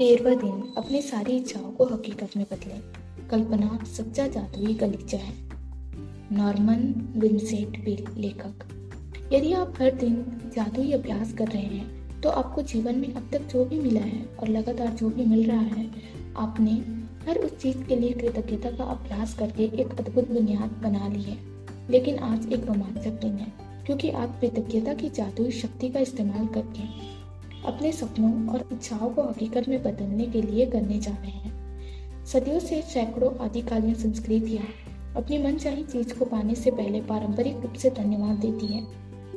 तेरहवा दिन अपनी सारी इच्छाओं को हकीकत में बदलें। कल्पना सच्चा जादुई गलीचा है। नॉर्मन विंसेंट बिल, लेखक। यदि आप हर दिन जादुई अभ्यास कर रहे हैं तो आपको जीवन में अब तक जो भी मिला है और लगातार जो भी मिल रहा है, आपने हर उस चीज़ के लिए कृतज्ञता का अभ्यास करके एक अद्भुत बुनियाद बना ली है। लेकिन आज एक रोमांचक दिन है, क्योंकि आप कृतज्ञता की जादुई शक्ति का इस्तेमाल करके अपने सपनों और इच्छाओं को हकीकत में बदलने के लिए करने जा रहे हैं। सदियों से सैकड़ों आदिकालीन संस्कृतियाँ अपनी मनचाही चीज़ को पाने से पहले पारंपरिक रूप से धन्यवाद देती है।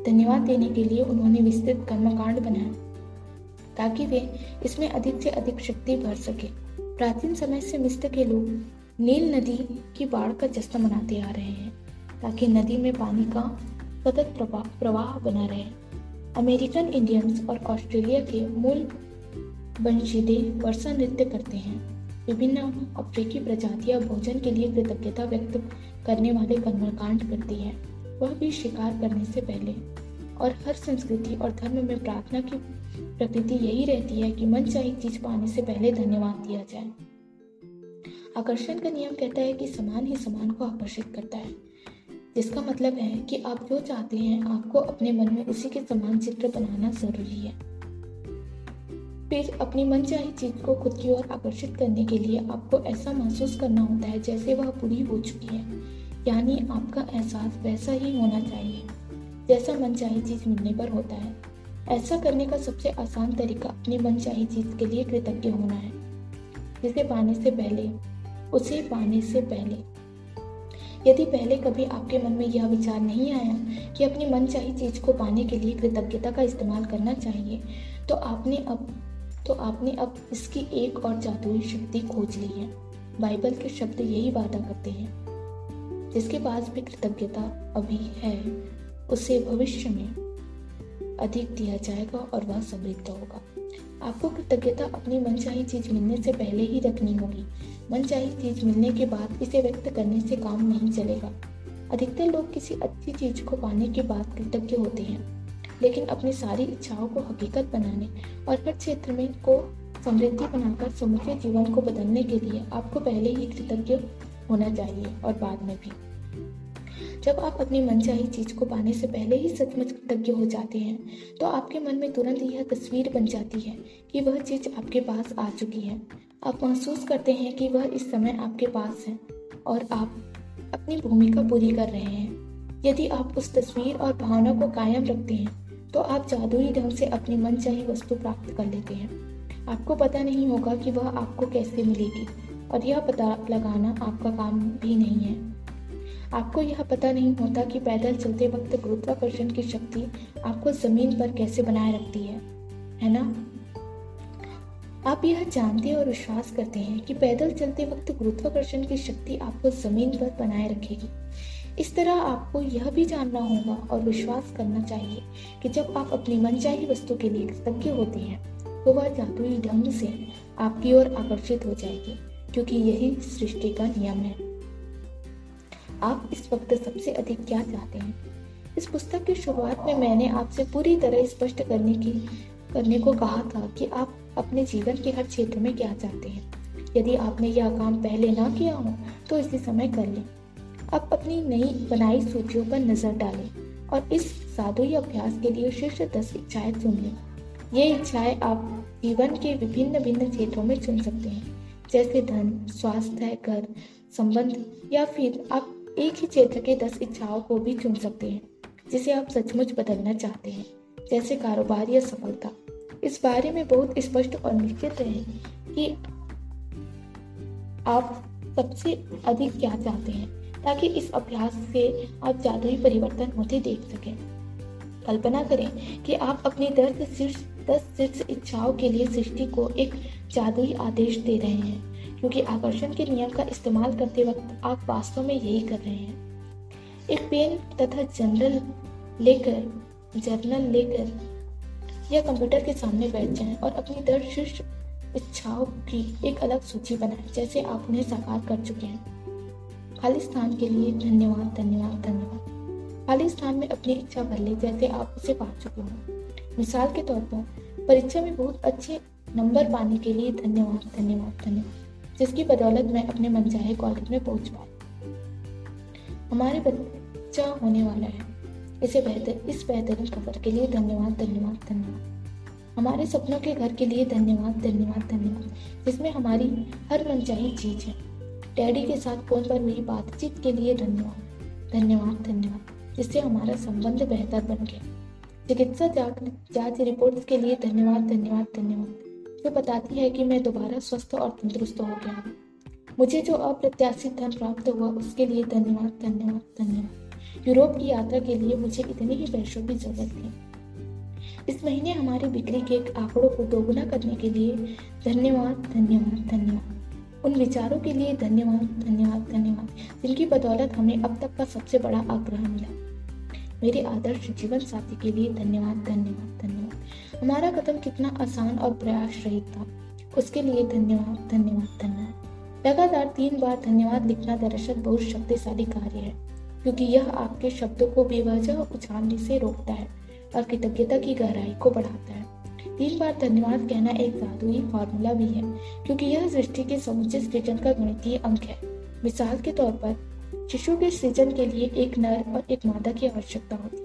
धन्यवाद देने के लिए उन्होंने विस्तृत कर्मकांड बनाया ताकि वे इसमें अधिक से अधिक शक्ति भर सके। प्राचीन समय से मिस्र के लोग नील नदी की बाढ़ का जश्न मनाते आ रहे हैं, ताकि नदी में पानी का सतत प्रवाह प्रवाह बना रहे। अमेरिकन इंडियंस और ऑस्ट्रेलिया के मूल वंशीदे वर्षा नृत्य करते हैं। विभिन्न अफ्रीकी प्रजातियाँ भोजन के लिए कृतज्ञता व्यक्त करने वाले कर्मकांड करती है। वह भी शिकार करने से पहले। और हर संस्कृति और धर्म में प्रार्थना की प्रकृति यही रहती है कि मन चाहे चीज़ पाने से पहले धन्यवाद दिया जाए। आकर्षण का नियम कहता है कि समान ही समान को आकर्षित करता है। जिसका मतलब है कि आप जो चाहते हैं, आपको अपने मन में उसी के समान चित्र बनाना ज़रूरी है। फिर अपनी मनचाही चीज़ को खुद की ओर आकर्षित करने के लिए आपको ऐसा महसूस करना होता है जैसे वह पूरी हो चुकी है। यानी आपका एहसास वैसा ही होना चाहिए, जैसा मन मनचाही चीज़ मिलने पर होता है। ऐसा करने का सबसे आसान तरीका अपनी मनचाही चीज़ के लिए कृतज्ञ होना है। जिसे पाने से पहले, उसे पाने से पहले यदि पहले कभी आपके मन में यह विचार नहीं आया कि अपनी मनचाही चीज़ को पाने के लिए कृतज्ञता का इस्तेमाल करना चाहिए तो आपने अब तो आपने अब इसकी एक और जादुई शक्ति खोज ली है। बाइबल के शब्द यही वादा करते हैं, जिसके पास भी कृतज्ञता अभी है, उसे भविष्य में अधिक दिया जाएगा और वह समृद्ध होगा। आपको कृतज्ञता अपनी मनचाही चीज़ मिलने से पहले ही रखनी होगी। मनचाही चीज़ मिलने के बाद इसे व्यक्त करने से काम नहीं चलेगा। अधिकतर लोग किसी अच्छी चीज़ को पाने के बाद कृतज्ञ होते हैं, लेकिन अपनी सारी इच्छाओं को हकीकत बनाने और हर क्षेत्र में को समृद्धि बनाकर समूचे जीवन को बदलने के लिए आपको पहले ही कृतज्ञ होना चाहिए और बाद में भी। जब आप अपनी मनचाही चीज़ को पाने से पहले ही सचमुच कृतज्ञ हो जाते हैं तो आपके मन में तुरंत यह तस्वीर बन जाती है कि वह चीज़ आपके पास आ चुकी है। आप महसूस करते हैं कि वह इस समय आपके पास है और आप अपनी भूमिका पूरी कर रहे हैं। यदि आप उस तस्वीर और भावना को कायम रखते हैं तो आप जादुई ढंग से अपनी मनचाही वस्तु प्राप्त कर लेते हैं। आपको पता नहीं होगा कि वह आपको कैसे मिलेगी और यह पता लगाना आपका काम भी नहीं है। आपको यह पता नहीं होता कि पैदल चलते वक्त गुरुत्वाकर्षण की शक्ति आपको ज़मीन पर कैसे बनाए रखती है है ना? आप यह जानते और विश्वास करते हैं कि पैदल चलते वक्त गुरुत्वाकर्षण की शक्ति आपको ज़मीन पर बनाए रखेगी। इस तरह आपको यह भी जानना होगा और विश्वास करना चाहिए कि जब आप अपनी मनचाही वस्तु के लिए कृतज्ञ होते हैं तो वह जादुई ढंग से आपकी ओर आकर्षित हो जाएगी, क्योंकि यही सृष्टि का नियम है। आप इस वक्त सबसे अधिक क्या चाहते हैं? इस पुस्तक की शुरुआत में मैंने आपसे पूरी तरह स्पष्ट करने की, करने को कहा था कि आप अपने जीवन के हर क्षेत्र में क्या चाहते हैं। यदि आपने यह काम पहले ना किया हो तो इसी समय कर लें। अब अपनी नई बनाई सूचियों पर नज़र डालें और इस साधुई अभ्यास के लिए शीर्ष दस इच्छाएँ चुन लें। ये इच्छाएँ आप जीवन के विभिन्न भिन्न क्षेत्रों में चुन सकते हैं, जैसे धन, स्वास्थ्य, घर, संबंध या फिर आप एक ही क्षेत्र के दस इच्छाओं को भी चुन सकते हैं, जिसे आप सचमुच बदलना चाहते हैं, जैसे कारोबार या सफलता। इस बारे में बहुत स्पष्ट और निश्चित रहे कि आप सबसे अधिक क्या चाहते हैं, ताकि इस अभ्यास से आप जादुई परिवर्तन होते देख सकें। कल्पना करें कि आप अपनी दर्द शीर्ष, दस शीर्ष इच्छाओं के लिए सृष्टि को एक जादुई आदेश दे रहे हैं। क्योंकि आकर्षण के नियम का इस्तेमाल करते वक्त आप वास्तव में यही कर रहे हैं। एक पेन तथा जनरल लेकर, जर्नल लेकर या कंप्यूटर के सामने बैठ जाएँ और अपनी दर्द शीर्ष इच्छाओं की एक अलग सूची बनाएँ, जैसे आप उन्हें साकार कर चुके हैं। खाली स्थान के लिए धन्यवाद धन्यवाद धन्यवाद। खाली स्थान में अपनी इच्छा भर ले, जैसे आप उसे पा चुके हो। मिसाल के तौर पर, परीक्षा में बहुत अच्छे नंबर पाने के लिए धन्यवाद धन्यवाद धन्यवाद। जिसकी बदौलत मैं अपने मनचाहे कॉलेज में पहुँच पाई हमारे बच्चा होने वाला है। इसे बेहतर इस बेहतरीन खबर के लिए धन्यवाद धन्यवाद धन्यवाद। हमारे सपनों के घर के लिए धन्यवाद धन्यवाद धन्यवाद, जिसमें हमारी हर मनचाही चीज़ है। डैडी के साथ फ़ोन पर हुई बातचीत के लिए धन्यवाद धन्यवाद धन्यवाद, जिससे हमारा संबंध बेहतर बन गया। चिकित्सा जाँच रिपोर्ट्स के लिए धन्यवाद धन्यवाद धन्यवाद। जो बताती है कि मैं दोबारा स्वस्थ और तंदुरुस्त हो गया हूँ। मुझे जो अप्रत्याशित धन प्राप्त हुआ, उसके लिए धन्यवाद धन्यवाद धन्यवाद। यूरोप की यात्रा के लिए मुझे इतने ही पैसों की ज़रूरत थी। इस महीने हमारी बिक्री के आंकड़ों को दोगुना करने के लिए धन्यवाद धन्यवाद धन्यवाद। उन विचारों के लिए धन्यवाद धन्यवाद धन्यवाद, जिनकी बदौलत हमें अब तक का सबसे बड़ा आग्रह मिला। मेरे आदर्श जीवन साथी के लिए धन्यवाद धन्यवाद धन्यवाद। हमारा कदम कितना आसान और प्रयास रहित था। उसके लिए धन्यवाद धन्यवाद धन्यवाद। लगातार तीन बार धन्यवाद लिखना दरअसल बहुत शक्तिशाली कार्य है, क्योंकि यह आपके शब्दों को बेवजह उछालने से रोकता है और कृतज्ञता की गहराई को बढ़ाता है। तीन बार धन्यवाद कहना एक जादुई फॉर्मूला भी है, क्योंकि यह सृष्टि के समुचे सृजन का गणितीय अंक है। मिसाल के तौर पर, शिशु के सृजन के लिए एक नर और एक मादा की आवश्यकता होती है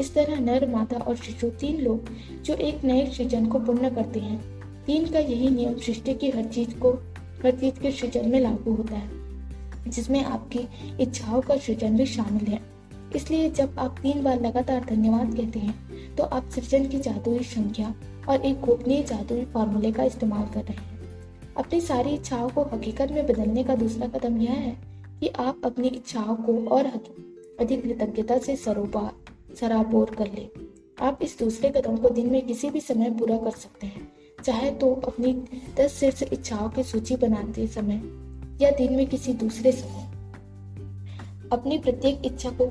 इस तरह नर, माता और शिशु तीन लोग, जो एक नए सृजन को पूर्ण करते हैं। तीन का यही नियम सृष्टि की हर चीज़ को, हर चीज़ के सृजन में लागू होता है, जिसमें आपकी इच्छाओं का सृजन भी शामिल है। इसलिए जब आप तीन बार लगातार धन्यवाद कहते हैं तो आप सृजन की जादुई संख्या और एक गोपनीय जादुई फॉर्मूले का इस्तेमाल कर रहे हैं। अपनी सारी इच्छाओं को हकीकत में बदलने का दूसरा कदम यह है कि आप अपनी इच्छाओं को और अधिक कृतज्ञता से सरोबार सराबोर कर ले। आप इस दूसरे कदम को दिन में किसी भी समय पूरा कर सकते हैं। चाहे तो अपनी दस शीर्ष इच्छाओं की सूची बनाते समय या दिन में किसी दूसरे समय। अपनी प्रत्येक इच्छा को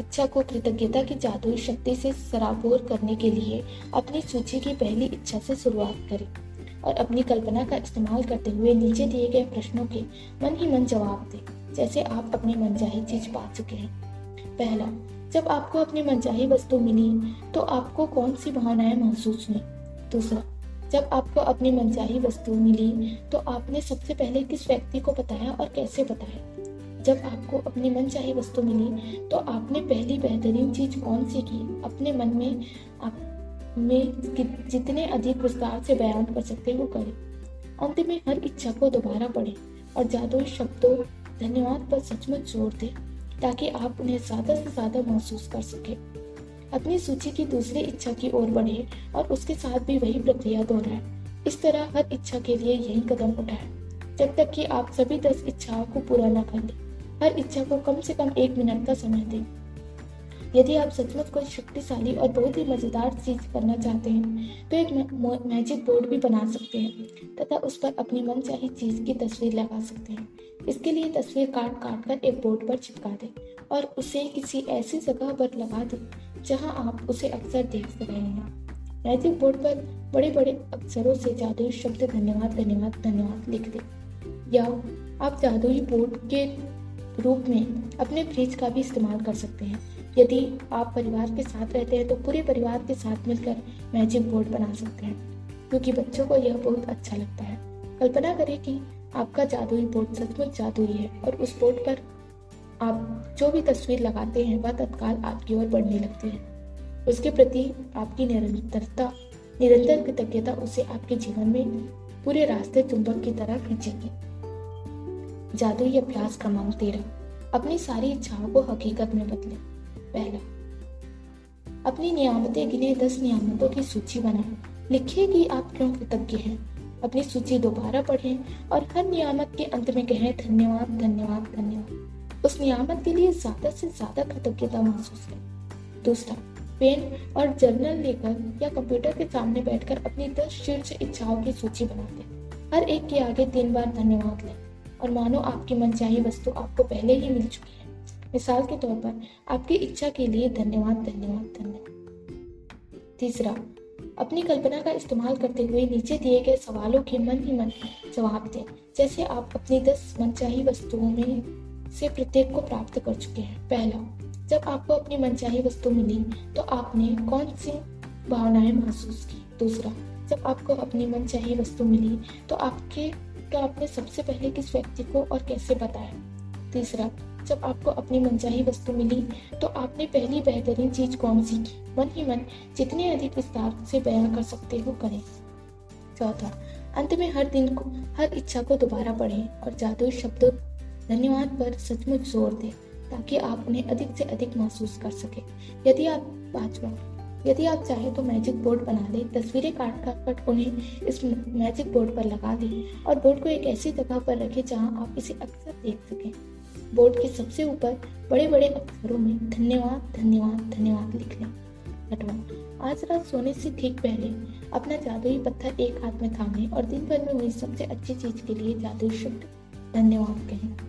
इच्छा को कृतज्ञता की जादुई शक्ति से सराबोर करने के लिए अपनी सूची की पहली इच्छा से शुरुआत करें और अपनी कल्पना का इस्तेमाल करते हुए नीचे दिए गए प्रश्नों के मन ही मन जवाब दें, जैसे आप अपनी मनचाही चीज़ पा चुके हैं। पहला जब आपको अपनी मनचाही वस्तु मिली तो आपको कौन सी भावनाएँ महसूस हुई? दूसरा, जब आपको अपनी मनचाही वस्तु मिली तो आपने सबसे पहले किस व्यक्ति को बताया और कैसे बताया? जब आपको अपनी मन चाही वस्तु मिली तो आपने पहली बेहतरीन चीज़ कौन सी की? अपने मन में आप, में जितने अधिक विस्तार से बयान कर सकते वो करें। अंत में हर इच्छा को दोबारा पढ़ें और जादुई शब्दों, धन्यवाद पर सचमुच ज़ोर दें। ताकि आप उन्हें ज़्यादा से ज़्यादा महसूस कर सके। अपनी सूची की दूसरी इच्छा की ओर बढ़े और उसके साथ भी वही प्रक्रिया दोहराए। इस तरह हर इच्छा के लिए यही कदम उठाए। जब तक कि आप सभी दस इच्छाओं को पूरा न कर लें, हर इच्छा को कम से कम एक मिनट का समय दें। यदि आप सचमुच कोई शक्तिशाली और बहुत ही मज़ेदार चीज़ करना चाहते हैं तो एक मैजिक बोर्ड भी बना सकते हैं, तथा उस पर अपनी मन चाही चीज़ की तस्वीर लगा सकते हैं। इसके लिए तस्वीर काट काट कर एक बोर्ड पर चिपका दें, और उसे किसी ऐसी जगह पर लगा दें, जहाँ आप उसे अक्सर देख रहे हैं। मैजिक बोर्ड पर बड़े बड़े अक्षरों से जादुई शब्द धन्यवाद धन्यवाद धन्यवाद लिख दें। या आप जादुई बोर्ड के रूप में अपने फ्रिज का भी इस्तेमाल कर सकते हैं। यदि आप परिवार के साथ रहते हैं तो पूरे परिवार के साथ मिलकर मैजिक बोर्ड बना सकते हैं, क्योंकि बच्चों को यह बहुत अच्छा लगता है। कल्पना करें कि आपका जादुई बोर्ड सचमुच जादुई है और उस बोर्ड पर आप जो भी तस्वीर लगाते हैं, वह तत्काल आपकी ओर बढ़ने लगती है। उसके प्रति आपकी निरंतरता, निरंतर कृतज्ञता उसे आपके जीवन में पूरे रास्ते चुंबक की तरह खींचेगी। जादुई अभ्यास क्रमांक तेरह। अपनी सारी इच्छाओं को हकीकत में बदले। पहला अपनी नियामतें गिने दस नियामतों की सूची बनाएँ लिखिए कि आप क्यों कृतज्ञ हैं? अपनी सूची दोबारा पढ़ें और हर नियामत के अंत में कहें, धन्यवाद धन्यवाद धन्यवाद। उस नियामत के लिए ज़्यादा से ज़्यादा कृतज्ञता महसूस करें। दूसरा, पेन और जर्नल लेकर या कंप्यूटर के सामने बैठकर अपनी दस शीर्ष इच्छाओं की सूची बनाते हर एक के आगे तीन बार धन्यवाद लें। और मानो आपकी मनचाही वस्तु आपको पहले ही मिल चुकी है। मिसाल के तौर पर, आपकी इच्छा के लिए धन्यवाद धन्यवाद धन्यवाद। तीसरा, अपनी कल्पना का इस्तेमाल करते हुए नीचे दिए गए सवालों के मन ही मन जवाब दें, जैसे आप अपनी दस मनचाही वस्तुओं में से प्रत्येक को प्राप्त कर चुके हैं। पहला, जब आपको अपनी मनचाही वस्तु मिली तो आपने कौन सी भावनाएँ महसूस की? दूसरा, जब आपको अपनी मन चाहिए वस्तु मिली तो आपके तो आपने सबसे पहले किस व्यक्ति को और कैसे बताया? तीसरा जब आपको अपनी मनचाही वस्तु मिली तो आपने पहली बेहतरीन चीज़ कौन सी की? मन ही मन जितने अधिक विस्तार से बयां कर सकते हो करें। चौथा, अंत में हर दिन को, हर इच्छा को दोबारा पढ़ें और जादुई शब्दों, धन्यवाद पर सचमुच ज़ोर दें, ताकि आप उन्हें अधिक से अधिक महसूस कर सके। यदि आप पांचवा, यदि आप चाहें तो मैजिक बोर्ड बना लें, तस्वीरें काट काट कर उन्हें इस मैजिक बोर्ड पर लगा दें और बोर्ड को एक ऐसी जगह पर रखें जहाँ आप इसे अक्सर देख सकें। बोर्ड के सबसे ऊपर बड़े बड़े अक्षरों में धन्यवाद धन्यवाद धन्यवाद लिख लें अठवा आज रात सोने से ठीक पहले अपना जादुई पत्थर एक हाथ में थामे और दिन भर में हुई सबसे अच्छी चीज़ के लिए जादुई शब्द धन्यवाद कहें